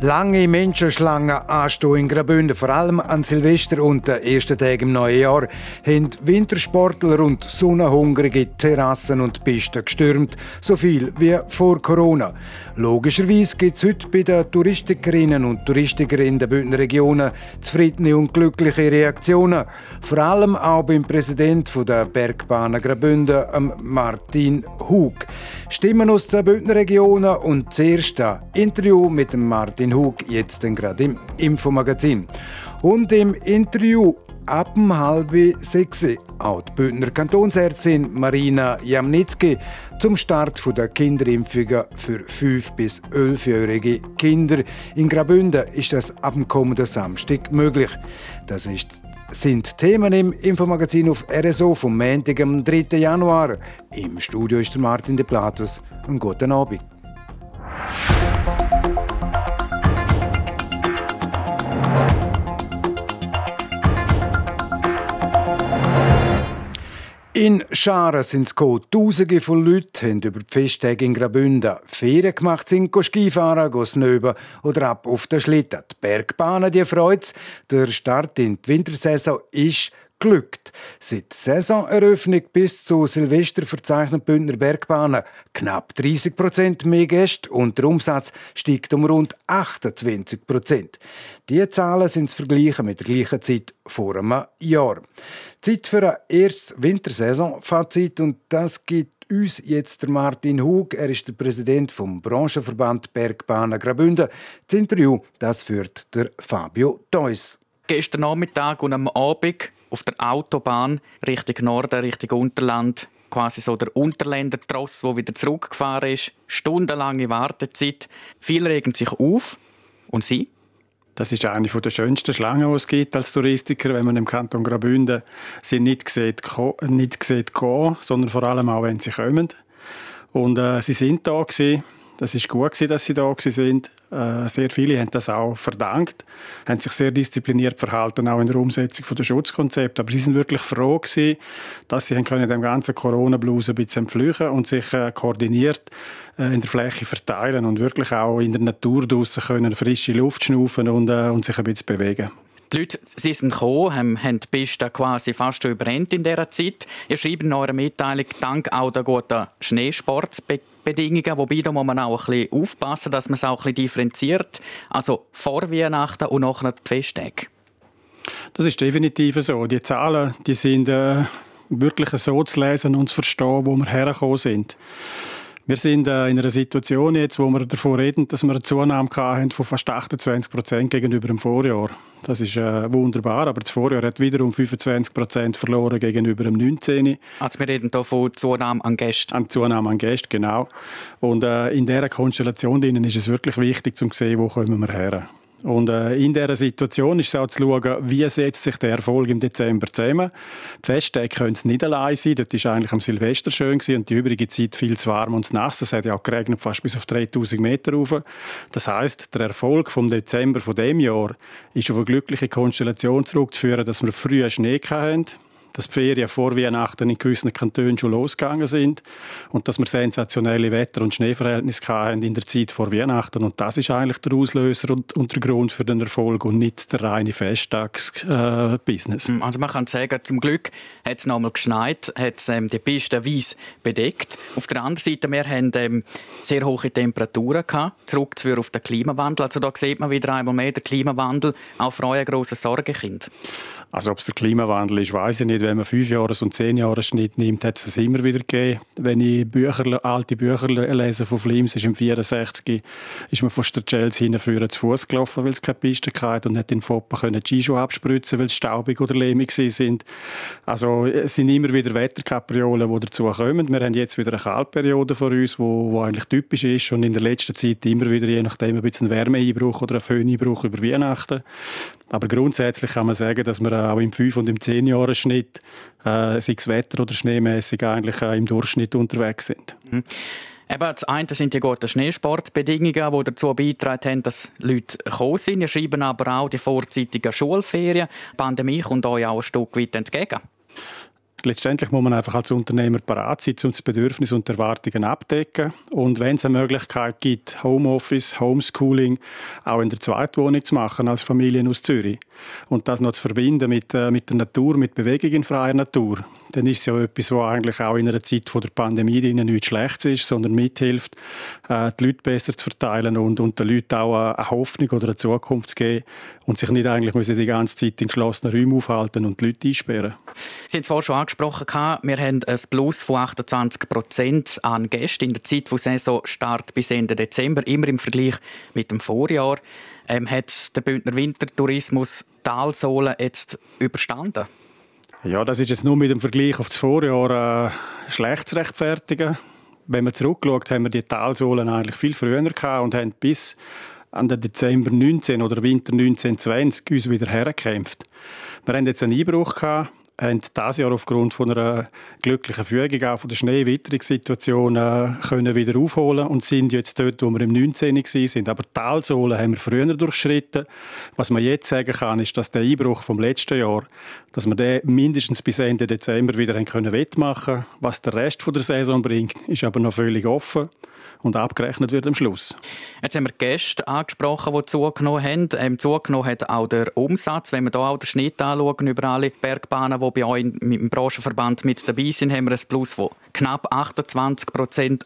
Lange Menschenschlangen anstehen in Graubünden, vor allem an Silvester und den ersten Tagen im neuen Jahr, haben Wintersportler und Sonnenhungrige Terrassen und Pisten gestürmt, so viel wie vor Corona. Logischerweise gibt es heute bei den Touristikerinnen und Touristikern in den Bündner Regionen zufriedene und glückliche Reaktionen. Vor allem auch beim Präsidenten der Bergbahnen Graubünden, Martin Hug. Stimmen aus den Bündner Regionen und zuerst ein Interview mit Martin Hug, jetzt gerade im Infomagazin. Und im Interview ab um halb sechs auch die Bündner Kantonsärztin Marina Jamnitzki zum Start der Kinderimpfungen für 5- bis 11-jährige Kinder. In Graubünden ist das ab dem kommenden Samstag möglich. Das ist sind Themen im Infomagazin auf RSO vom Montag, am 3. Januar. Im Studio ist Martin de Plates. Einen guten Abend. In Scharen sind es Tausende von Leuten haben über die Festtage in Graubünden Ferien gemacht, sind Skifahren, snöben oder ab auf der Schlitten. Die Bergbahnen, die freut's. Der Start in die Wintersaison ist glückt. Seit Saisoneröffnung bis zu Silvester verzeichnen Bündner Bergbahnen knapp 30 Prozent mehr Gäste und der Umsatz steigt um rund 28 Prozent. Diese Zahlen sind zu vergleichen mit der gleichen Zeit vor einem Jahr. Zeit für ein erstes Wintersaison-Fazit und das gibt uns jetzt der Martin Hug. Er ist der Präsident vom Branchenverband Bergbahnen Graubünden. Das Interview das führt der Fabio Deuss. Gestern Nachmittag und am Abend auf der Autobahn Richtung Norden, Richtung Unterland, quasi so der Unterländer-Tross, der wieder zurückgefahren ist. Stundenlange Wartezeit. Viele regen sich auf. Und Sie? Das ist eine der schönsten Schlangen, die es gibt als Touristiker, wenn man im Kanton Graubünden sie nicht sieht, nicht sieht gehen, sondern vor allem auch, wenn sie kommen. Und äh, sie sind da gewesen. Das ist gut gewesen, dass sie da sind. Äh, sehr viele haben das auch verdankt, haben sich sehr diszipliniert verhalten, auch in der Umsetzung der Schutzkonzepte. Aber sie sind wirklich froh gewesen, dass sie können dem ganzen Corona-Blues ein bisschen entflüchen und sich äh, koordiniert äh, in der Fläche verteilen und wirklich auch in der Natur draussen können frische Luft schnaufen und, und sich ein bisschen bewegen. Die Leute sie sind gekommen, haben, haben die Piste quasi fast überrennt in dieser Zeit. Ihr schreibt in eurer Mitteilung, dank auch der guten Schneesportbedingungen, wobei da muss man auch ein bisschen aufpassen, dass man es auch ein bisschen differenziert. Also vor Weihnachten und nachher die Festtage. Das ist definitiv so. Die Zahlen die sind äh, wirklich so zu lesen und zu verstehen, wo wir hergekommen sind. Wir sind äh, in einer Situation jetzt, wo wir davon reden, dass wir eine Zunahme haben von fast 28 Prozent gegenüber dem Vorjahr. Das ist äh, wunderbar, aber das Vorjahr hat wiederum 25 Prozent verloren gegenüber dem 19. Also wir reden hier von Zunahme an Gästen? An Zunahme an Gästen, genau. Und äh, in dieser Konstellation ist es wirklich wichtig, zu sehen, wo kommen wir her. Und äh, in dieser Situation ist es auch zu schauen, wie setzt sich der Erfolg im Dezember zusammen. Die Festtage können es nicht allein sein. Dort war eigentlich am Silvester schön gewesen und die übrige Zeit viel zu warm und zu nass. Es hat ja auch geregnet, fast bis auf 3000 Meter rauf. Das heißt, der Erfolg vom Dezember von dem Jahr ist auf eine glückliche Konstellation zurückzuführen, dass wir früher Schnee hatten dass die Ferien vor Weihnachten in gewissen Kantonen schon losgegangen sind und dass wir sensationelle Wetter- und Schneeverhältnisse hatten in der Zeit vor Weihnachten. Und das ist eigentlich der Auslöser und, und der Grund für den Erfolg und nicht der reine Festtagsbusiness. Äh, also man kann sagen, zum Glück hat es nochmal geschneit, hat es ähm, die Piste weiss bedeckt. Auf der anderen Seite, wir haben ähm, sehr hohe Temperaturen gehabt, zurückzuführen auf den Klimawandel. Also da sieht man wieder einmal mehr, der Klimawandel auch für euer grosses Sorgenkind. Also ob es der Klimawandel ist, weiß ich nicht. Wenn man fünf Jahres und zehn Jahres Schnitt nimmt, hat es immer wieder gegeben. Wenn ich Bücher, alte Bücher lese von Flims, ist im 64 ist man von der Chelsea hinten zu Fuß gelaufen, weil es keine Piste hatte und hat in Foppen können Skischuhe abspritzen, weil es staubig oder lehmig sind. Also es sind immer wieder Wetterkapriolen, die dazu kommen. Wir haben jetzt wieder eine Kaltperiode vor uns, wo, wo eigentlich typisch ist und in der letzten Zeit immer wieder je nachdem ein bisschen Wärmeeinbruch oder ein Föhneinbruch über Weihnachten. Aber grundsätzlich kann man sagen, dass wir auch im 5- und im 10-Jahres-Schnitt, äh, sei es Wetter- oder schneemäßig, eigentlich äh, im Durchschnitt unterwegs sind. Mhm. Eben, das eine sind die guten Schneesportbedingungen, die dazu beitragen haben, dass Leute gekommen sind. Ihr schreiben aber auch die vorzeitigen Schulferien. Die Pandemie kommt euch auch ein Stück weit entgegen. Letztendlich muss man einfach als Unternehmer parat sein, um das Bedürfnis und Erwartungen abdecken. Und wenn es eine Möglichkeit gibt, Homeoffice, Homeschooling auch in der Zweitwohnung zu machen als Familien aus Zürich und das noch zu verbinden mit, äh, mit der Natur, mit Bewegung in freier Natur, dann ist es ja etwas, was eigentlich auch in einer Zeit von der Pandemie nicht schlecht ist, sondern mithilft, äh, die Leute besser zu verteilen und, und den Leuten auch eine Hoffnung oder eine Zukunft zu geben und sich nicht eigentlich müssen die ganze Zeit in geschlossenen Räumen aufhalten und die Leute einsperren. Sie haben es vorhin schon angesprochen, wir haben ein Plus von 28 Prozent an Gästen in der Zeit von Saisonstart bis Ende Dezember, immer im Vergleich mit dem Vorjahr. Ähm, hat der Bündner Wintertourismus Talsohlen jetzt überstanden? Ja, das ist jetzt nur mit dem Vergleich auf das Vorjahr äh, schlecht zu rechtfertigen. Wenn man zurückschaut, haben wir die Talsohlen eigentlich viel früher gehabt und haben bis an den Dezember 19 oder Winter 1920 uns wieder hergekämpft. Wir haben jetzt einen Einbruch gehabt haben dieses Jahr aufgrund von einer glücklichen Fügung auch von der Schneewitterungssituation äh, können wieder aufholen und sind jetzt dort, wo wir im 19. sind. Aber die Talsohle haben wir früher durchschritten. Was man jetzt sagen kann, ist, dass der Einbruch vom letzten Jahr, dass wir den mindestens bis Ende Dezember wieder haben können wettmachen. Was der Rest von der Saison bringt, ist aber noch völlig offen und abgerechnet wird am Schluss. Jetzt haben wir Gäste angesprochen, die zugenommen haben. Ähm, zugenommen hat auch der Umsatz. Wenn wir hier auch den Schnitt anschauen über alle Bergbahnen, die bei euch im Branchenverband mit dabei sind, haben wir ein Plus von knapp 28 Prozent.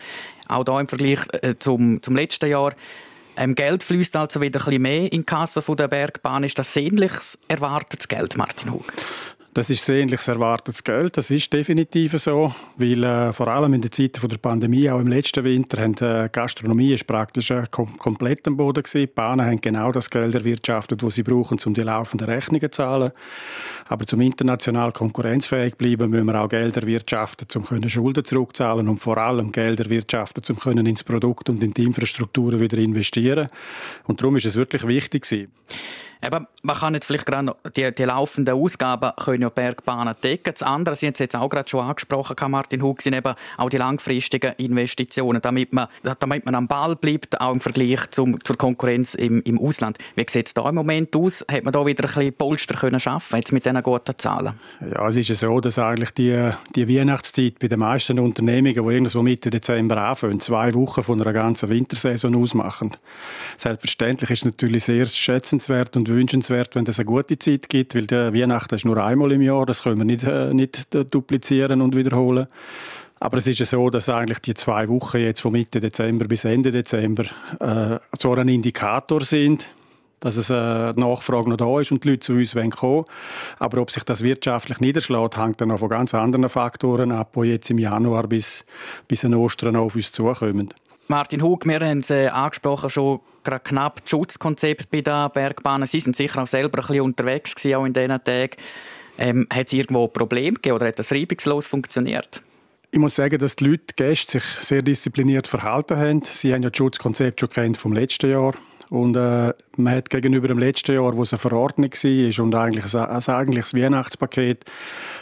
Auch hier im Vergleich äh, zum, zum letzten Jahr. Ähm, Geld fließt also wieder ein bisschen mehr in die Kasse der Bergbahn. Ist das sehnliches erwartetes Geld, Martin Hug? Das ist sehnliches erwartetes Geld, das ist definitiv so, weil äh, vor allem in der Zeit der Pandemie, auch im letzten Winter, haben äh, Gastronomie ist praktisch äh, kom komplett am Boden gewesen. Die Bahnen haben genau das Geld erwirtschaftet, das sie brauchen, um die laufenden Rechnungen zu zahlen. Aber zum international konkurrenzfähig bleiben, müssen wir auch Geld erwirtschaften, um können Schulden zurückzahlen und vor allem Geld erwirtschaften, um können ins Produkt und in die Infrastrukturen wieder investieren. Und darum ist es wirklich wichtig gewesen. Eben, man kann jetzt vielleicht gerade die, die laufenden Ausgaben können ja Bergbahnen decken. Das andere, Sie haben es jetzt auch gerade schon angesprochen, Martin Hug, sind eben auch die langfristigen Investitionen, damit man, damit man am Ball bleibt, auch im Vergleich zum, zur Konkurrenz im, im Ausland. Wie sieht es da im Moment aus? Hat man da wieder ein bisschen Polster können schaffen, jetzt mit diesen guten Zahlen? Ja, es ist ja so, dass eigentlich die, die Weihnachtszeit bei den meisten Unternehmungen, die irgendwo Mitte Dezember anfangen, zwei Wochen von einer ganzen Wintersaison ausmachen. Selbstverständlich ist es natürlich sehr schätzenswert und wünschenswert, wenn es eine gute Zeit gibt, weil der Weihnachten ist nur einmal im Jahr, das können wir nicht, äh, nicht äh, duplizieren und wiederholen. Aber es ist ja so, dass eigentlich die zwei Wochen jetzt von Mitte Dezember bis Ende Dezember äh, so ein Indikator sind, dass es äh, Nachfrage noch da ist und die Leute zu uns kommen wollen. Aber ob sich das wirtschaftlich niederschlägt, hängt dann noch von ganz anderen Faktoren ab, die jetzt im Januar bis, bis an Ostern auf uns zukommen. Martin Hug, wir haben es äh, angesprochen, schon gerade knapp das Schutzkonzept bei den Bergbahnen. Sie sind sicher auch selber ein bisschen unterwegs gewesen, auch in diesen Tagen. Ähm, hat es irgendwo Probleme gegeben oder hat das reibungslos funktioniert? Ich muss sagen, dass die Leute, die Gäste, sich sehr diszipliniert verhalten haben. Sie haben ja das Schutzkonzept schon kennt vom letzten Jahr. Und äh, man hat gegenüber dem letzten Jahr, wo es eine Verordnung war und eigentlich ein, ein eigentliches Weihnachtspaket,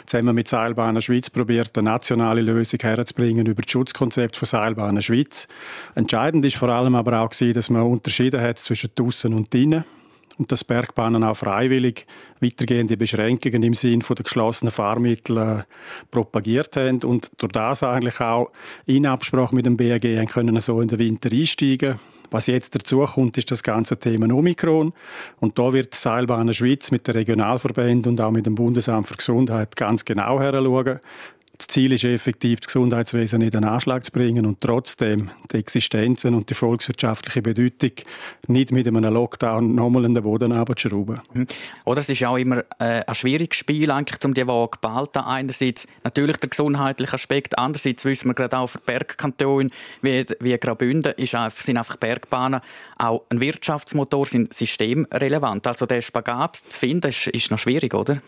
zusammen mit Seilbahnen Schweiz probiert, eine nationale Lösung herzubringen über das Schutzkonzept von Seilbahnen Schweiz. Entscheidend ist vor allem aber auch gewesen, dass man unterschieden hat zwischen draussen und drinnen und dass Bergbahnen auch freiwillig weitergehende Beschränkungen im Sinne der geschlossenen Fahrmittel äh, propagiert haben und durch das eigentlich auch in Absprache mit dem BAG können so in den Winter einsteigen. Was jetzt dazu kommt, ist das ganze Thema Omikron und da wird Seilbahnen Schweiz mit den Regionalverbänden und auch mit dem Bundesamt für Gesundheit ganz genau heranschauen, das Ziel ist effektiv, das Gesundheitswesen in den Anschlag zu bringen und trotzdem die Existenzen und die volkswirtschaftliche Bedeutung nicht mit einem Lockdown nochmal in den Boden abzuschrauben. Mhm. Oder es ist auch immer äh, ein schwieriges Spiel, eigentlich, um die Waage zu behalten. Einerseits natürlich der gesundheitliche Aspekt, andererseits wissen wir gerade auch für Bergkantone wie, wie Graubünden ist einfach, sind einfach Bergbahnen auch ein Wirtschaftsmotor, sind systemrelevant. Also der Spagat zu finden, ist, ist noch schwierig, oder?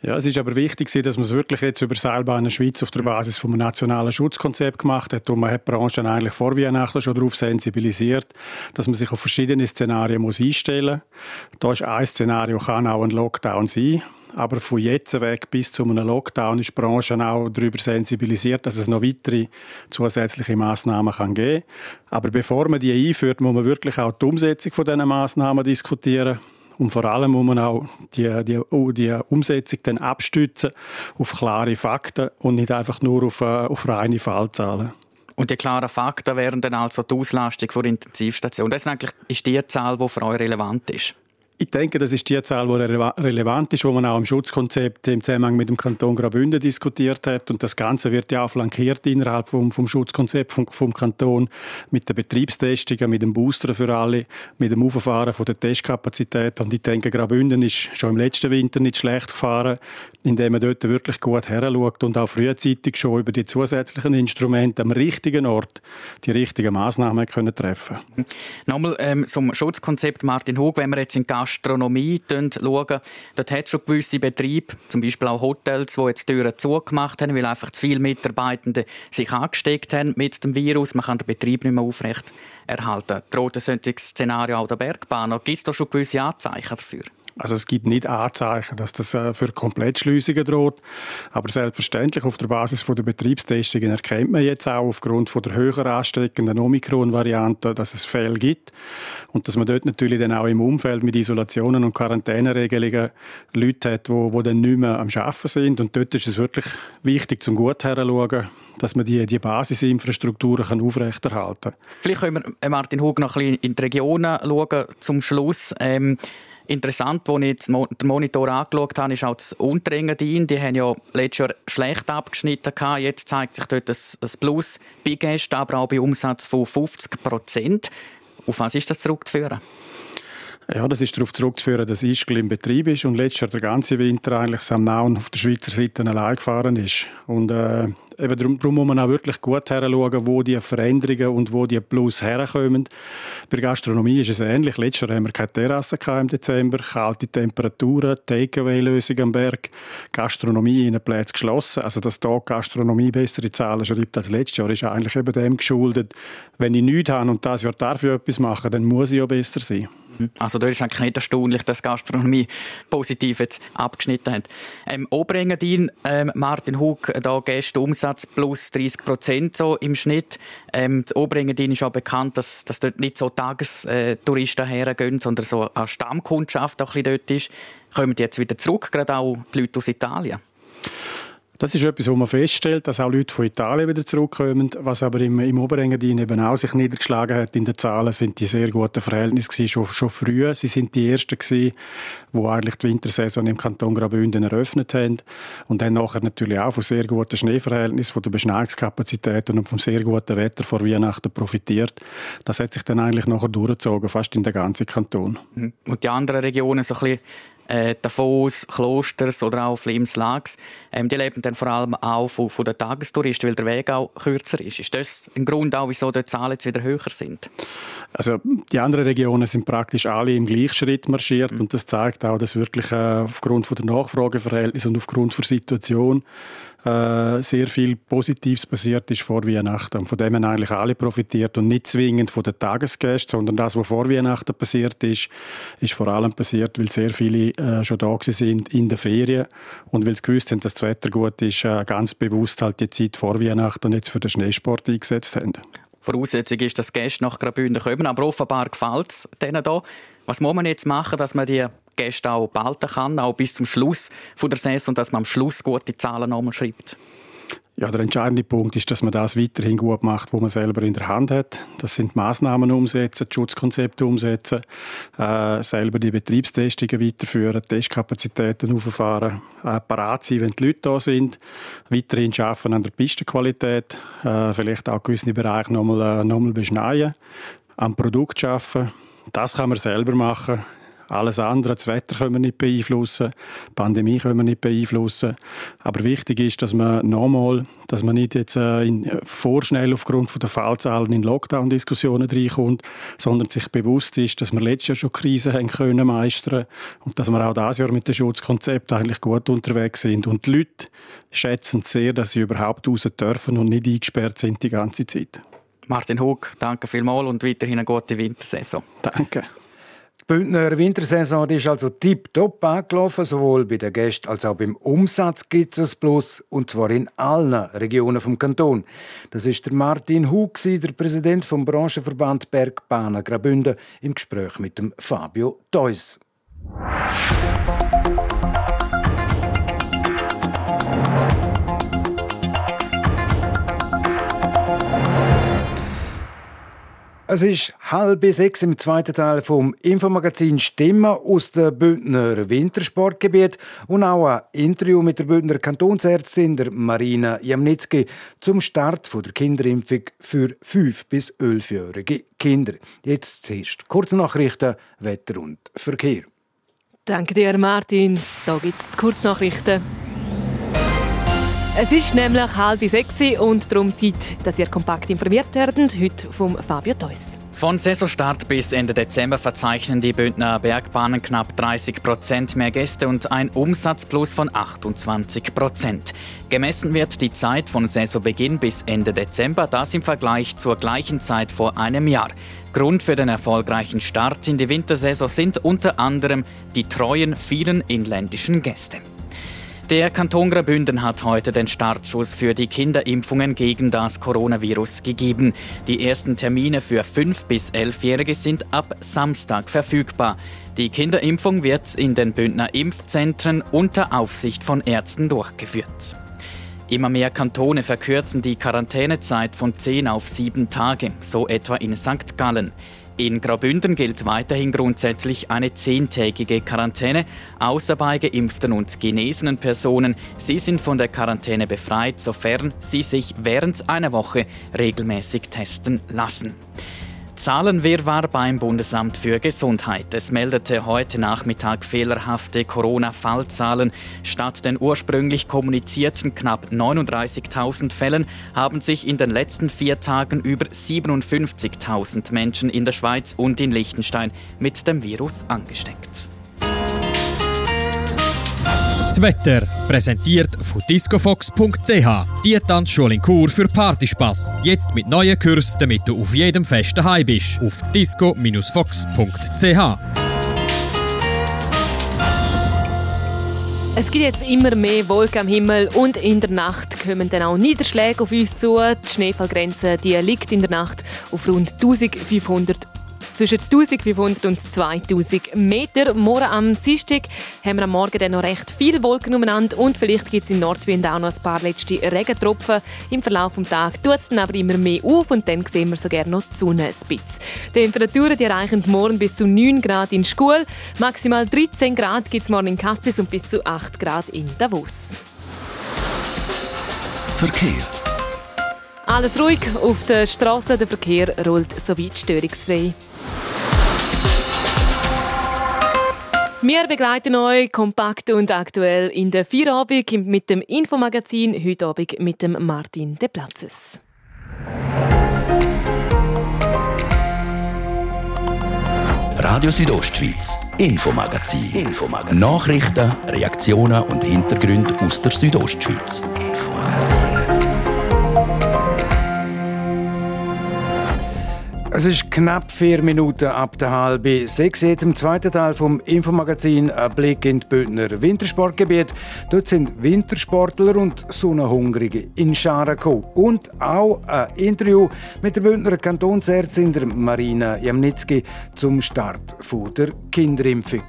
Ja, es ist aber wichtig, dass man es wirklich jetzt über Seilbahnen Schweiz auf der Basis vom nationalen Schutzkonzept gemacht hat und man hat die Branche eigentlich vor Weihnachten schon darauf sensibilisiert, dass man sich auf verschiedene Szenarien muss einstellen muss. Da ist ein Szenario, kann auch ein Lockdown sein. Aber von jetzt weg bis zu einem Lockdown ist die Branche auch darüber sensibilisiert, dass es noch weitere zusätzliche Massnahmen kann geben kann. Aber bevor man die einführt, muss man wirklich auch die Umsetzung von diesen Massnahmen diskutieren. Und vor allem muss man auch die, die, oh, die Umsetzung dann abstützen auf klare Fakten und nicht einfach nur auf, äh, auf reine Fallzahlen. Und die klaren Fakten wären dann also die Auslastung der Intensivstation. Das ist eigentlich ist die Zahl, die für euch relevant ist. Ich denke, das ist die Zahl, die relevant ist, die man auch im Schutzkonzept im Zusammenhang mit dem Kanton Graubünden diskutiert hat. Und das Ganze wird ja auch flankiert innerhalb vom, vom Schutzkonzept vom, vom Kanton mit den Betriebstestungen, mit dem Booster für alle, mit dem Auffahren von der Testkapazität. Und ich denke, Graubünden ist schon im letzten Winter nicht schlecht gefahren, indem man dort wirklich gut heranschaut und auch frühzeitig schon über die zusätzlichen Instrumente am richtigen Ort die richtigen Massnahmen können treffen. Nochmal ähm, zum Schutzkonzept Martin Hug, wenn wir jetzt in Gastronomie schauen, dort hat schon gewisse Betriebe, zum Beispiel auch Hotels, die jetzt Türen zugemacht haben, weil einfach zu viele Mitarbeitende sich angesteckt haben mit dem Virus. Man kann den Betrieb nicht mehr aufrecht erhalten. Droht ein solches Szenario auch der Bergbahn? Gibt es da schon gewisse Anzeichen dafür? Also es gibt nicht Anzeichen, dass das äh, für Komplettschliessungen droht. Aber selbstverständlich auf der Basis der Betriebstestungen erkennt man jetzt auch aufgrund der höher ansteckenden Omikron-Variante, dass es Fälle gibt. Und dass man dort natürlich dann auch im Umfeld mit Isolationen und Quarantäneregelungen Leute hat, die, die dann nicht mehr am Arbeiten sind. Und dort ist es wirklich wichtig, zum gut herzuschauen, dass man die, die Basisinfrastrukturen kann aufrechterhalten kann. Vielleicht können wir, äh, Martin Hug, noch ein bisschen in die Regionen schauen zum Schluss. Ähm, Interessant, als ich den Monitor angeschaut habe, ist auch das Unterengadin. Die haben ja letztes Jahr schlecht abgeschnitten. Jetzt zeigt sich dort ein Plus bei Gästen, aber auch bei Umsatz von 50 Prozent. Auf was ist das zurückzuführen? Ja, das ist darauf zurückzuführen, dass Ischgl im Betrieb ist und letztes Jahr der ganze Winter eigentlich Samnaun auf der Schweizer Seite allein gefahren ist. Und äh, eben darum, darum muss man auch wirklich gut heranschauen, wo die Veränderungen und wo die Plus herkommen. Bei der Gastronomie ist es ähnlich. Letztes Jahr haben wir keine Terrasse im Dezember, kalte Temperaturen, Takeaway-Lösung am Berg, Gastronomie in den Plätzen geschlossen. Also, dass da Gastronomie bessere Zahlen schreibt als letztes Jahr, ist eigentlich eben dem geschuldet. Wenn ich nichts habe und das Jahr darf ich etwas machen, dann muss ich auch besser sein. Also da ist eigentlich nicht erstaunlich, dass Gastronomie positiv jetzt abgeschnitten hat. Ähm, Oberengadin, ähm, Martin Hug, da Gäste Umsatz plus 30 Prozent so im Schnitt. Ähm, das Oberengadin ist auch bekannt, dass, dass dort nicht so Tagestouristen hergehen, sondern so eine Stammkundschaft auch ein bisschen dort ist. Kommen die jetzt wieder zurück, gerade auch die Leute aus Italien? Das ist etwas, wo man feststellt, dass auch Leute von Italien wieder zurückkommen. Was aber im, im Oberengadin eben auch sich niedergeschlagen hat in den Zahlen, sind die sehr guten Verhältnisse gewesen, schon, schon früh. Sie sind die Ersten gewesen, die eigentlich die Wintersaison im Kanton Graubünden eröffnet haben. Und dann nachher natürlich auch von sehr guten Schneeverhältnissen, von den Beschneiungskapazitäten und vom sehr guten Wetter vor Weihnachten profitiert. Das hat sich dann eigentlich nachher durchgezogen, fast in den ganzen Kanton. Mhm. Und die anderen Regionen so ein bisschen äh, Davos, Klosters oder auch Flims Lags, ähm, die leben dann vor allem auch von, von den Tagestouristen, weil der Weg auch kürzer ist. Ist das ein Grund auch, wieso die Zahlen jetzt wieder höher sind? Also die anderen Regionen sind praktisch alle im Gleichschritt marschiert mhm. und das zeigt auch, dass wirklich äh, aufgrund von der Nachfrageverhältnisse und aufgrund der Situation äh, sehr viel Positives passiert ist vor Weihnachten. Und von dem haben eigentlich alle profitiert und nicht zwingend von den Tagesgästen, sondern das, was vor Weihnachten passiert ist, ist vor allem passiert, weil sehr viele äh, schon da sind in der Ferien und weil sie gewusst haben, dass das Wetter gut ist, äh, ganz bewusst halt die Zeit vor Weihnachten jetzt für den Schneesport eingesetzt haben. Voraussetzung ist, dass Gäste nach Graubünden kommen, aber offenbar gefällt es denen hier. Was muss man jetzt machen, dass man die Gäste auch behalten kann, auch bis zum Schluss von der Saison, dass man am Schluss gute Zahlen nochmal schreibt? Ja, der entscheidende Punkt ist, dass man das weiterhin gut macht, wo man selber in der Hand hat. Das sind Maßnahmen umsetzen, Schutzkonzepte umsetzen, äh, selber die Betriebstestungen weiterführen, Testkapazitäten auffahren, äh, parat sein, wenn die Leute da sind, weiterhin arbeiten an der Pistenqualität, äh, vielleicht auch gewisse Bereiche nochmal, äh, nochmal beschneien, am Produkt arbeiten. Das kann man selber machen Alles andere, das Wetter können wir nicht beeinflussen, die Pandemie können wir nicht beeinflussen. Aber wichtig ist, dass man nochmal, dass man nicht jetzt äh, in, äh, vorschnell aufgrund von der Fallzahlen in Lockdown-Diskussionen reinkommt, sondern sich bewusst ist, dass wir letztes Jahr schon Krisen haben können meistern und dass wir auch dieses Jahr mit dem Schutzkonzept eigentlich gut unterwegs sind. Und die Leute schätzen sehr, dass sie überhaupt raus dürfen und nicht eingesperrt sind die ganze Zeit. Martin Hug, danke vielmals und weiterhin eine gute Wintersaison. Danke. Bündner Wintersaison ist also tiptop angelaufen. Sowohl bei den Gästen als auch beim Umsatz gibt es Plus. Und zwar in allen Regionen vom Kanton. Das ist der Martin Hug, der Präsident vom Branchenverband Bergbahnen Graubünden, im Gespräch mit dem Fabio Deuss. Es ist halb sechs im zweiten Teil vom Infomagazin Stimme aus dem Bündner Wintersportgebiet und auch ein Interview mit der Bündner Kantonsärztin der Marina Jamnitzki zum Start der Kinderimpfung für 5- bis 11-jährige Kinder. Jetzt zuerst Kurznachrichten, Wetter und Verkehr. Danke dir, Martin. Da gibt es die Kurznachrichten. Es ist nämlich halb sechs und darum Zeit, dass ihr kompakt informiert werdet. Heute vom Fabio Theus. Von Saisonstart bis Ende Dezember verzeichnen die Bündner Bergbahnen knapp 30 Prozent mehr Gäste und ein Umsatzplus von 28 Prozent. Gemessen wird die Zeit von Saisonbeginn bis Ende Dezember, das im Vergleich zur gleichen Zeit vor einem Jahr. Grund für den erfolgreichen Start in die Wintersaison sind unter anderem die treuen vielen inländischen Gäste. Der Kanton Graubünden hat heute den Startschuss für die Kinderimpfungen gegen das Coronavirus gegeben. Die ersten Termine für 5- bis 11-Jährige sind ab Samstag verfügbar. Die Kinderimpfung wird in den Bündner Impfzentren unter Aufsicht von Ärzten durchgeführt. Immer mehr Kantone verkürzen die Quarantänezeit von 10 auf 7 Tage, so etwa in St. Gallen. In Graubünden gilt weiterhin grundsätzlich eine zehntägige Quarantäne, außer bei geimpften und genesenen Personen. Sie sind von der Quarantäne befreit, sofern sie sich während einer Woche regelmäßig testen lassen. Zahlenwirrwarr beim Bundesamt für Gesundheit. Es meldete heute Nachmittag fehlerhafte Corona-Fallzahlen. Statt den ursprünglich kommunizierten knapp 39.000 Fällen haben sich in den letzten vier Tagen über 57.000 Menschen in der Schweiz und in Liechtenstein mit dem Virus angesteckt. Wetter präsentiert von discofox.ch. Die Tanzschule in Kur für Partyspaß. Jetzt mit neuen Kursen, damit du auf jedem Fest daheim bist. Auf disco-fox.ch. Es gibt jetzt immer mehr Wolken am Himmel und in der Nacht kommen dann auch Niederschläge auf uns zu. Die Schneefallgrenze die liegt in der Nacht auf rund 1500 zwischen 1500 und 2000 Meter. Morgen am Dienstag haben wir am Morgen dann noch recht viele Wolken umeinander und vielleicht gibt es in Nordwind auch noch ein paar letzte Regentropfen. Im Verlauf des Tages tut es dann aber immer mehr auf und dann sehen wir sogar noch die Sonne ein bisschen. Die Temperaturen die erreichen morgen bis zu 9 Grad in Schule. Maximal 13 Grad gibt es morgen in Katzis und bis zu 8 Grad in Davos. Verkehr. Alles ruhig auf der Straße, der Verkehr rollt soweit störungsfrei. Wir begleiten euch kompakt und aktuell in der Feierabend mit dem Infomagazin, heute Abend mit dem Martin De Platzes. Radio Südostschweiz, Infomagazin. Infomagazin. Nachrichten, Reaktionen und Hintergründe aus der Südostschweiz. Es ist knapp vier Minuten ab der halben sechs. Jetzt im zweiten Teil vom Infomagazin ein Blick in die Bündner Wintersportgebiet. Dort sind Wintersportler und Sonnenhungrige in Scharen gekommen. Und auch ein Interview mit der Bündner Kantonsärztin der Marina Jamnitzki zum Start der Kinderimpfung.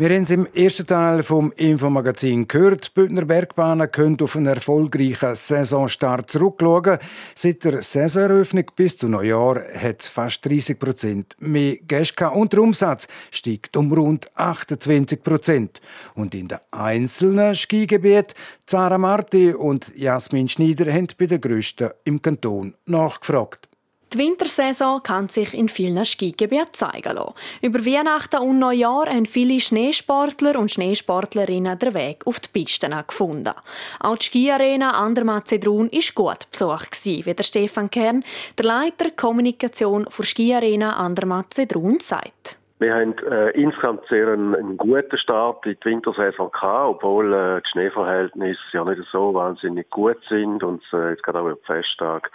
Wir haben es im ersten Teil vom Infomagazin gehört. Die Bündner Bergbahnen können auf einen erfolgreichen Saisonstart zurückschauen. Seit der Saisoneröffnung bis zum Neujahr hat es fast 30 Prozent mehr Gäste gehabt und der Umsatz steigt um rund 28 Prozent. Und in den einzelnen Skigebieten, Zara Marti und Jasmin Schneider haben bei den grössten im Kanton nachgefragt. Die Wintersaison kann sich in vielen Skigebieten zeigen lassen. Über Weihnachten und Neujahr haben viele Schneesportler und Schneesportlerinnen den Weg auf die Pisten gefunden. Auch die Skiarena Andermatt-Zedrun war gut besucht, wie der Stefan Kern, der Leiter Kommunikation der Skiarena Andermatt-Zedrun, sagt. Wir haben äh, insgesamt sehr einen, einen, guten Start in die Wintersaison gehabt, obwohl äh, die Schneeverhältnisse ja nicht so wahnsinnig gut sind und äh, jetzt gerade auch am Festtag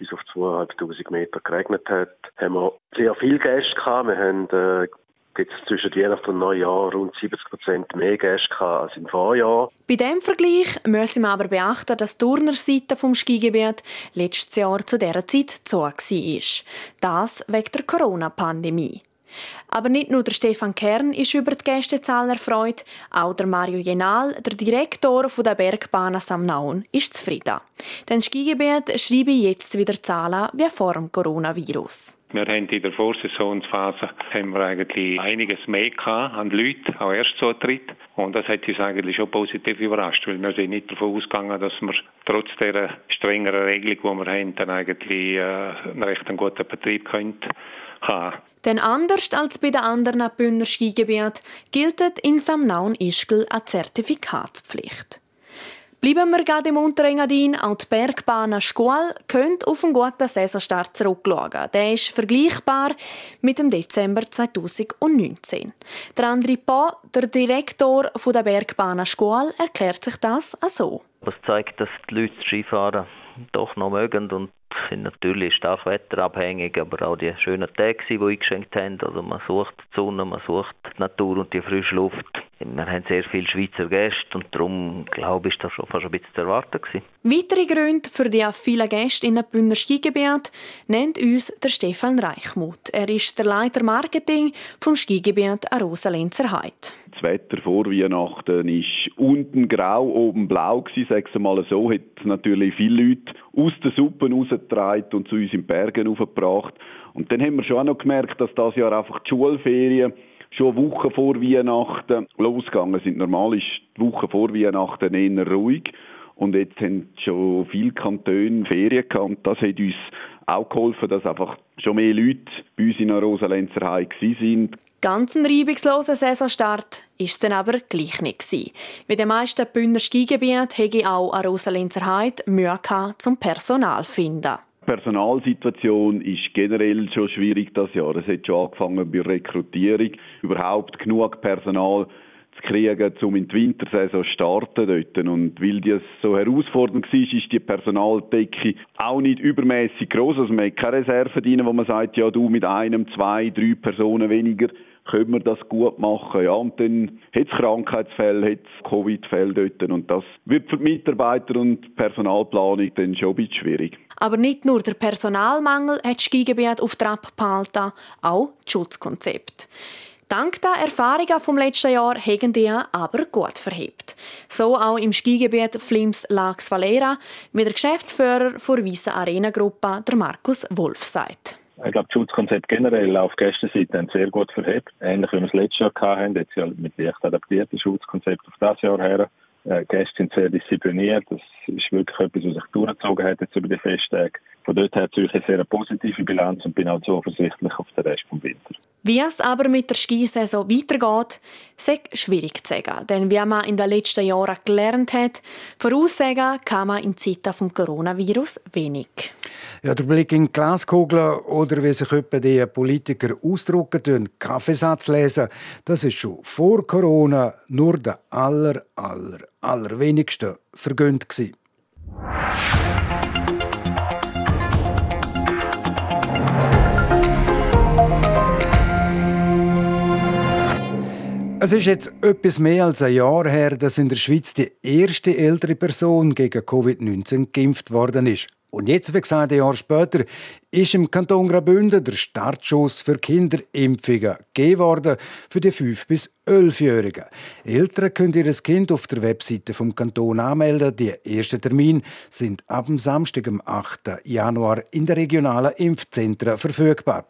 bis auf 2'500 Meter geregnet hat, haben wir sehr viele Gäste gehabt. Wir haben äh, jetzt zwischen Weihnachten und Neujahr rund 70 Prozent mehr Gäste als im Vorjahr. Bei diesem Vergleich müssen wir aber beachten, dass die Turnerseite vom Skigebiet letztes Jahr zu dieser Zeit zu war. Das wegen der Corona-Pandemie. Aber nicht nur der Stefan Kern ist über die Gästezahl erfreut, auch der Mario Jenal, der Direktor der Bergbahn Samnaun, ist zufrieden. Denn Skigebiet schreibe jetzt wieder Zahlen wie vor dem Coronavirus. Wir haben in der Vorsaisonsphase haben wir eigentlich einiges mehr gehabt an Leuten, auch Erstzutritt. Und das hat uns eigentlich schon positiv überrascht, weil wir sind nicht davon ausgegangen, dass wir trotz der strengeren Regelung, die wir haben, dann eigentlich äh, einen recht guten Betrieb können haben. Denn anders als bei den anderen Bündner Skigebieten gilt in Samnaun-Ischgl eine Zertifikatspflicht. Bleiben wir gerade im Unterengadin, auch die Bergbahn Schkual könnt auf einen guten Saisonstart zurückschauen. Der ist vergleichbar mit dem Dezember 2019. Der André Po, der Direktor der Bergbahn Schkual, erklärt sich das so. Das zeigt, dass die Leute Skifahren doch noch mögen und sind natürlich stark wetterabhängig, aber auch die schönen Tage, die eingeschenkt haben. Also man sucht die Sonne, man sucht die Natur und die frische Luft. Wir haben sehr viele Schweizer Gäste und darum, glaube ich, ist das schon fast ein bisschen zu erwarten gewesen. Weitere Gründe für die vielen Gäste in den Bündner Skigebiet nennt uns der Stefan Reichmuth. Er ist der Leiter Marketing vom Skigebiet Arosa-Lenzer Heid. Das Wetter vor Weihnachten ist unten grau, oben blau gewesen, mal so. Hat natürlich viele Leute aus den Suppen rausgetragen und zu uns in Bergen aufgebracht. Und dann haben wir schon auch noch gemerkt, dass das Jahr einfach die Schulferien schon Wochen vor Weihnachten losgegangen sind. Normal ist die Woche vor Weihnachten eher ruhig. Und jetzt haben schon viele Kantone Ferien gehabt. Und das hat uns auch geholfen, dass einfach schon mehr Leute bei uns in der Rosalenzer Heim sind. Ganz ein reibungsloser Saisonstart war es dann aber gleich nicht. Wie die meisten Bündner Skigebiete hätte auch an Rosalenzer Heid Mühe gehabt, zum Personal zu finden. Die Personalsituation ist generell schon schwierig das Jahr. Es hat schon angefangen bei Rekrutierung, überhaupt genug Personal zu kriegen, um in die Wintersaison zu starten dort. Und weil das so herausfordernd war, ist die Personaldecke auch nicht übermäßig groß. Also man hat keine Reserve drin, wo man sagt, ja du mit einem, zwei, drei Personen weniger können wir das gut machen. Ja, und dann hat es Krankheitsfälle, hat es Covid-Fälle dort. Und das wird für die Mitarbeiter und Personalplanung dann schon ein bisschen schwierig. Aber nicht nur der Personalmangel hat das Skigebiet auf Trab behalten, auch das Schutzkonzept. Dank der Erfahrungen vom letzten Jahr haben die aber gut verhebt. So auch im Skigebiet Flims Lax Valera, wie der Geschäftsführer der Wiese Arena Gruppe, der Markus Wolf, sagt. Ich glaube, das Schutzkonzept generell auf Gästenseite haben sehr gut verhebt. Ähnlich wie wir es letztes Jahr hatten, jetzt ja mit leicht adaptierten Schutzkonzept auf das Jahr her. Äh, Gäste sind sehr diszipliniert. Das ist wirklich etwas, was sich durchgezogen hat jetzt über die Festtage. Von dort her ziehe ich eine sehr positive Bilanz und bin auch zuversichtlich auf den Rest des Winters. Wie es aber mit der Skisaison weitergeht, ist schwierig zu sagen. Denn wie man in den letzten Jahren gelernt hat, voraussagen kann man in Zeiten des Coronavirus wenig. Ja, der Blick in die Glaskugel oder wie sich etwa die Politiker ausdrücken, tun, Kaffeesatz lesen, das ist schon vor Corona nur der aller, aller, allerwenigsten vergönnt gewesen. Es ist jetzt etwas mehr als ein Jahr her, dass in der Schweiz die erste ältere Person gegen Covid-19 geimpft worden ist. Und jetzt, wie gesagt, ein Jahr später, ist im Kanton Graubünden der Startschuss für Kinderimpfungen gegeben worden für die 5- bis 11-Jährigen. Eltern können ihr Kind auf der Webseite vom Kanton anmelden. Die ersten Termine sind ab dem Samstag, am 8. Januar, in den regionalen Impfzentren verfügbar.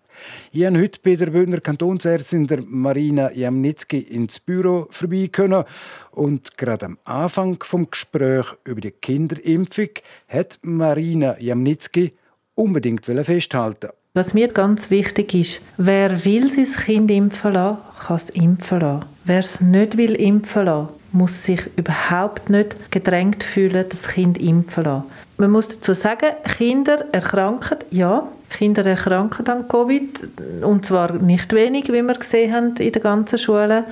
Ich habe heute bei der Bündner Kantonsärztin der Marina Jamnitzki ins Büro vorbei können und gerade am Anfang vom Gespräch über die Kinderimpfung hat Marina Jamnitzki unbedingt festhalten. Was mir ganz wichtig ist, wer will sein Kind impfen lassen, kann es impfen lassen. Wer es nicht will impfen lassen, muss sich überhaupt nicht gedrängt fühlen, das Kind impfen lassen. Man muss dazu sagen, Kinder erkranken, ja, Kinder erkranken an Covid und zwar nicht wenig, wie wir gesehen haben in der ganzen Schule.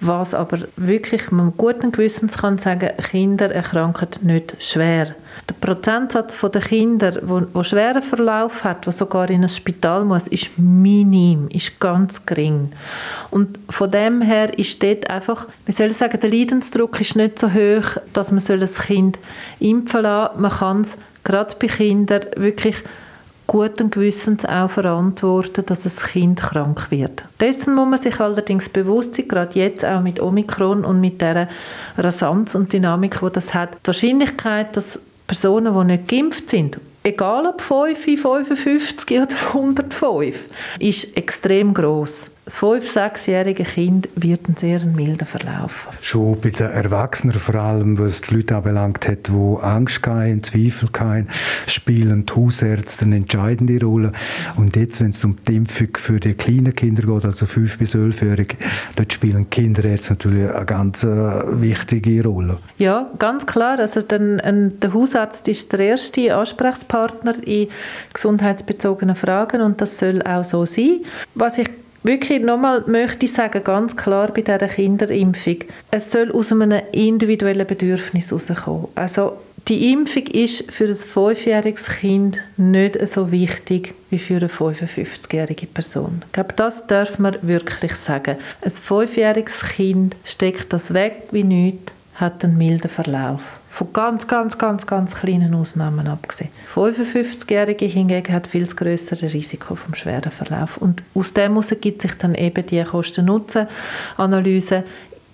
Was aber wirklich mit gutem Gewissen kann sagen, Kinder erkranken nicht schwer. Der Prozentsatz der Kinder, der schweren Verlauf hat, der sogar in ein Spital muss, ist minim, ist ganz gering. Und von dem her ist dort einfach, wie soll ich sagen, der Leidensdruck ist nicht so hoch, dass man ein Kind impfen lassen soll. Man kann es gerade bei Kindern wirklich guten Gewissens auch verantworten, dass das Kind krank wird. Dessen muss man sich allerdings bewusst sein, gerade jetzt auch mit Omikron und mit der Rasanz und Dynamik, wo das hat. Die Wahrscheinlichkeit, dass Personen, die nicht geimpft sind, egal ob 5, 55 oder 105, ist extrem groß. Das 5-, 6-jährige Kind wird einen sehr milden Verlauf Schon bei den Erwachsenen vor allem, was die Leute anbelangt hat, die Angst hatten, Zweifel hatten, spielen die Hausärzte eine entscheidende Rolle. Und jetzt, wenn es um die Impfung für die kleinen Kinder geht, also 5- bis 11-Jährige, dort spielen Kinderärzte natürlich eine ganz äh, wichtige Rolle. Ja, ganz klar. Also den, der Hausarzt ist der erste Ansprechpartner in gesundheitsbezogenen Fragen und das soll auch so sein. Was ich wirklich nochmal möchte ich sagen, ganz klar bei dieser Kinderimpfung, es soll aus einem individuellen Bedürfnis herauskommen. Also die Impfung ist für ein fünfjähriges Kind nicht so wichtig wie für eine 55-jährige Person. Ich glaube, das darf man wirklich sagen. Ein fünfjähriges Kind steckt das weg wie nichts, hat einen milden Verlauf. Von ganz, ganz, ganz, ganz kleinen Ausnahmen abgesehen. 55-Jährige hingegen hat viel größere Risiko vom schweren Verlauf. Und aus dem heraus gibt sich dann eben die Kosten-Nutzen-Analyse.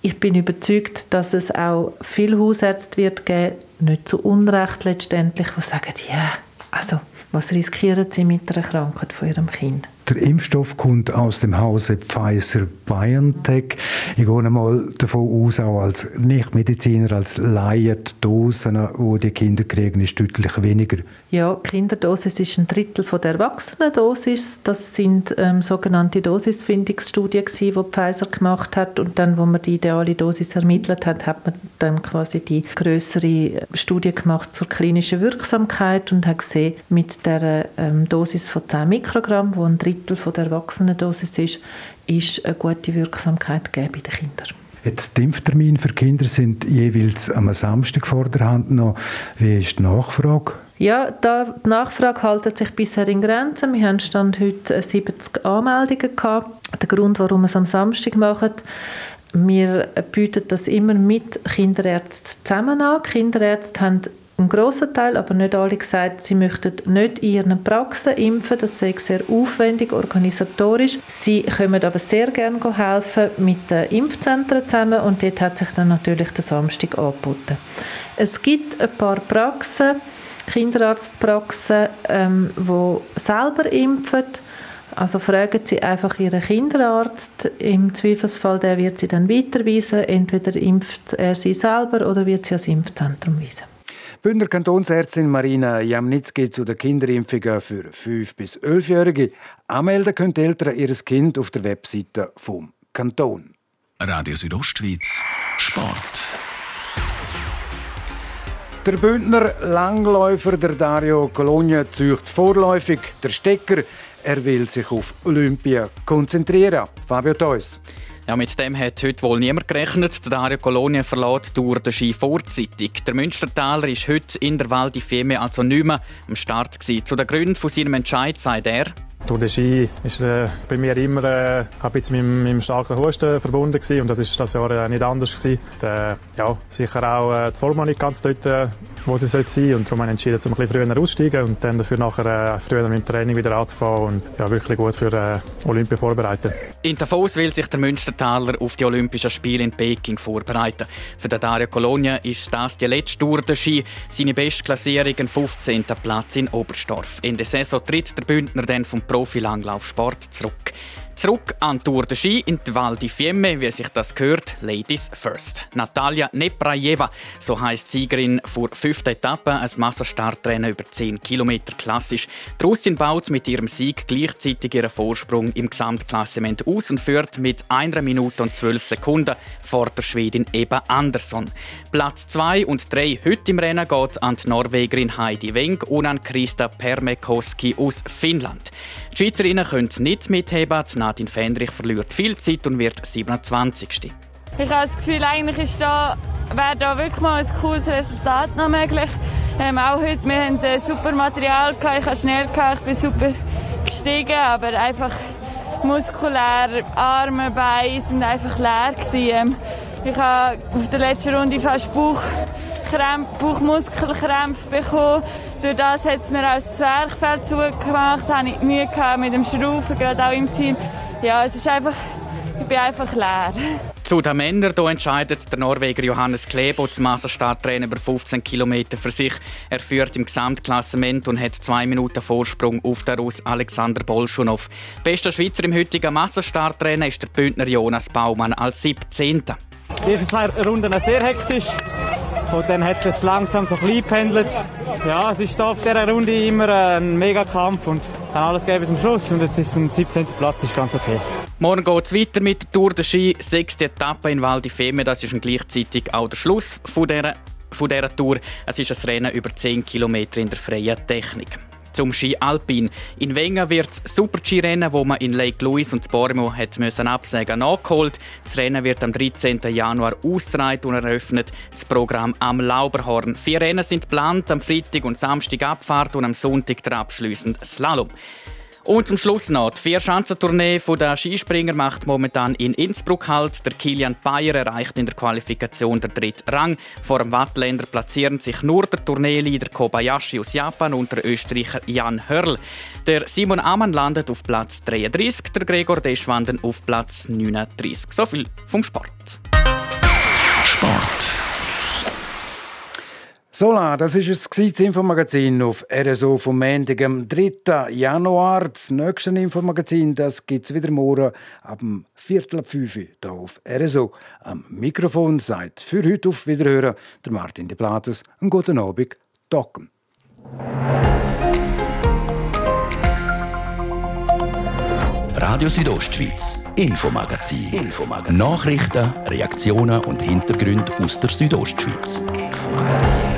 Ich bin überzeugt, dass es auch viele Hausärzte wird geben, nicht zu Unrecht letztendlich, die sagen, ja, yeah, also was riskieren Sie mit einer Krankheit von Ihrem Kind? Der Impfstoff kommt aus dem Hause Pfizer-BioNTech. Ich gehe mal davon aus, auch als Nichtmediziner, als Laie, die Dosen, die die Kinder kriegen, ist deutlich weniger. Ja, die Kinderdosis ist ein Drittel von der Erwachsenendosis. Das sind ähm, sogenannte Dosisfindungsstudien, die Pfizer gemacht hat. Und dann, wo man die ideale Dosis ermittelt hat, hat man dann quasi die größere Studie gemacht zur klinischen Wirksamkeit und hat gesehen, mit der ähm, Dosis von 10 Mikrogramm, wo ein Drittel Drittel von der Erwachsenendosis ist, ist eine gute Wirksamkeit bei den Kindern. Jetzt die Impftermine für Kinder sind jeweils am Samstag vor der Hand noch. Wie ist die Nachfrage? Ja, da, die Nachfrage hält sich bisher in Grenzen. Wir haben Stand heute 70 Anmeldungen gehabt. Der Grund, warum wir es am Samstag machen, wir bieten das immer mit Kinderärzten zusammen an. Kinderärzte haben ein grosser Teil, aber nicht alle, gesagt, sie möchten nicht in ihren Praxen impfen. Das sei sehr aufwendig, organisatorisch. Sie können aber sehr gerne helfen mit den Impfzentren zusammen und dort hat sich dann natürlich der Samstag angeboten. Es gibt ein paar Praxen, Kinderarztpraxen, ähm, die selber impfen. Also fragen Sie einfach Ihren Kinderarzt. Im Zweifelsfall der wird Sie dann weiterweisen. Entweder impft er Sie selber oder wird Sie ans Impfzentrum weisen. Bündner Kantonsärztin Marina Jamnitzki zu den Kinderimpfungen für 5- bis 11-Jährige. Anmelden können die Eltern ihr Kind auf der Webseite vom Kanton. Radio Südostschweiz Sport. Der Bündner Langläufer der Dario Colonia zücht vorläufig. Der Stecker, er will sich auf Olympia konzentrieren. Fabio Theus. Ja, mit dem hat heute wohl niemand gerechnet. Der Dario Colonia verlässt durch den Ski vorzeitig. Der Münstertaler ist heute in der Val di Fiemme also nicht mehr am Start gewesen. Zu den Gründen von seinem Entscheid sagt er, Tour de Ski ist äh, bei mir immer äh, ein bisschen mit, mit dem starken Husten verbunden gewesen. und das ist das Jahr äh, nicht anders gewesen. Und, äh, ja, sicher auch äh, die Form nicht ganz dort, äh, wo sie sollte sein und darum habe ich entschieden, um ein bisschen früher auszusteigen und dann dafür nachher äh, früher mit dem Training wieder anzufahren und ja, wirklich gut für äh, Olympia vorbereiten. In Davos will sich der Münstertaler auf die Olympischen Spiele in Peking vorbereiten. Für den Dario Colonia ist das die letzte Tour de Ski, seine Bestklassierung, ein 15. Platz in Oberstdorf. In der Saison tritt der Bündner dann vom Profi-Langlaufsport zurück. Zurück an Tour de Ski in die Val di Fiemme, wie sich das gehört, Ladies First. Natalia Neprajeva, so heißt Siegerin vor fünften Etappe, ein Massenstartrennen über 10 Kilometer klassisch. Die Russin baut mit ihrem Sieg gleichzeitig ihren Vorsprung im Gesamtklassement aus und führt mit 1 Minute und 12 Sekunden vor der Schwedin Eba Andersson. Platz 2 und 3 heute im Rennen geht an die Norwegerin Heidi Weng und an Krista Permekoski aus Finnland. Die Schweizerinnen können nicht mitheben. Nadine Fendrich verliert viel Zeit und wird 27. Ich habe das Gefühl, eigentlich ist da, wäre da wirklich mal ein cooles Resultat noch möglich. Ähm, auch heute, wir haben äh, super Material gehabt, ich habe schnell gehabt, ich bin super gestiegen, aber einfach muskulär, Arme, Beine sind einfach leer gewesen. Ähm, ich habe auf der letzten Runde fast Bauchkrämpfe, Bauchmuskelkrämpfe bekommen. Durch das hat es mir auch das Zwerchfell zugemacht, habe ich Mühe mit dem Schrauben, gerade auch im Ziel. Ja, es ist einfach, ich bin einfach leer. Zu den Männern hier entscheidet der Norweger Johannes Klebo das Massenstartrennen über 15 km für sich. Er führt im Gesamtklassement und hat zwei Minuten Vorsprung auf den Russ Alexander Bolschunow. Bester Schweizer im heutigen Massenstartrennen ist der Bündner Jonas Baumann als 17. Die ersten zwei Runden sehr hektisch. Und dann hat es sich langsam so klein pendelt. Ja, es ist auf dieser Runde immer ein Megakampf und kann alles geben zum Schluss. Und jetzt ist ein 17. Platz, ist ganz okay. Morgen geht es weiter mit der Tour de Ski. Sechste Etappe in Val di Femme. Das ist gleichzeitig auch der Schluss von dieser, von dieser Tour. Es ist ein Rennen über 10 Kilometer in der freien Technik zum Ski Alpin. In Wengen wird das Super-Ski-Rennen, wo man in Lake Louise und Bormo hat müssen absagen, nachgeholt. Das Rennen wird am 13. Januar ausgetragen und eröffnet das Programm am Lauberhorn. Vier Rennen sind geplant, am Freitag und Samstag Abfahrt und am Sonntag der abschließende Slalom. Und zum Schluss noch, die Vier-Schanzentournee der Skispringer macht momentan in Innsbruck halt. Der Kilian Bayer erreicht in der Qualifikation den dritten Rang. Vor dem Wattländer platzieren sich nur der Tourneeleader Kobayashi aus Japan und der Österreicher Jan Hörl. Der Simon Amann landet auf Platz 33, der Gregor Deschwanden auf Platz 39. So viel vom Sport. Sport. Sola, das ist es das Infomagazin auf RSO vom Montag, am 3. Januar. Das nächste Infomagazin gibt es wieder morgen ab dem Viertel ab 5 Uhr hier auf RSO. Am Mikrofon seid für heute auf Wiederhören der Martin de Platzes. Einen guten Abend, Docken. Radio Südostschweiz, Infomagazin. Infomagazin. Nachrichten, Reaktionen und Hintergründe aus der Südostschweiz. Infomagazin.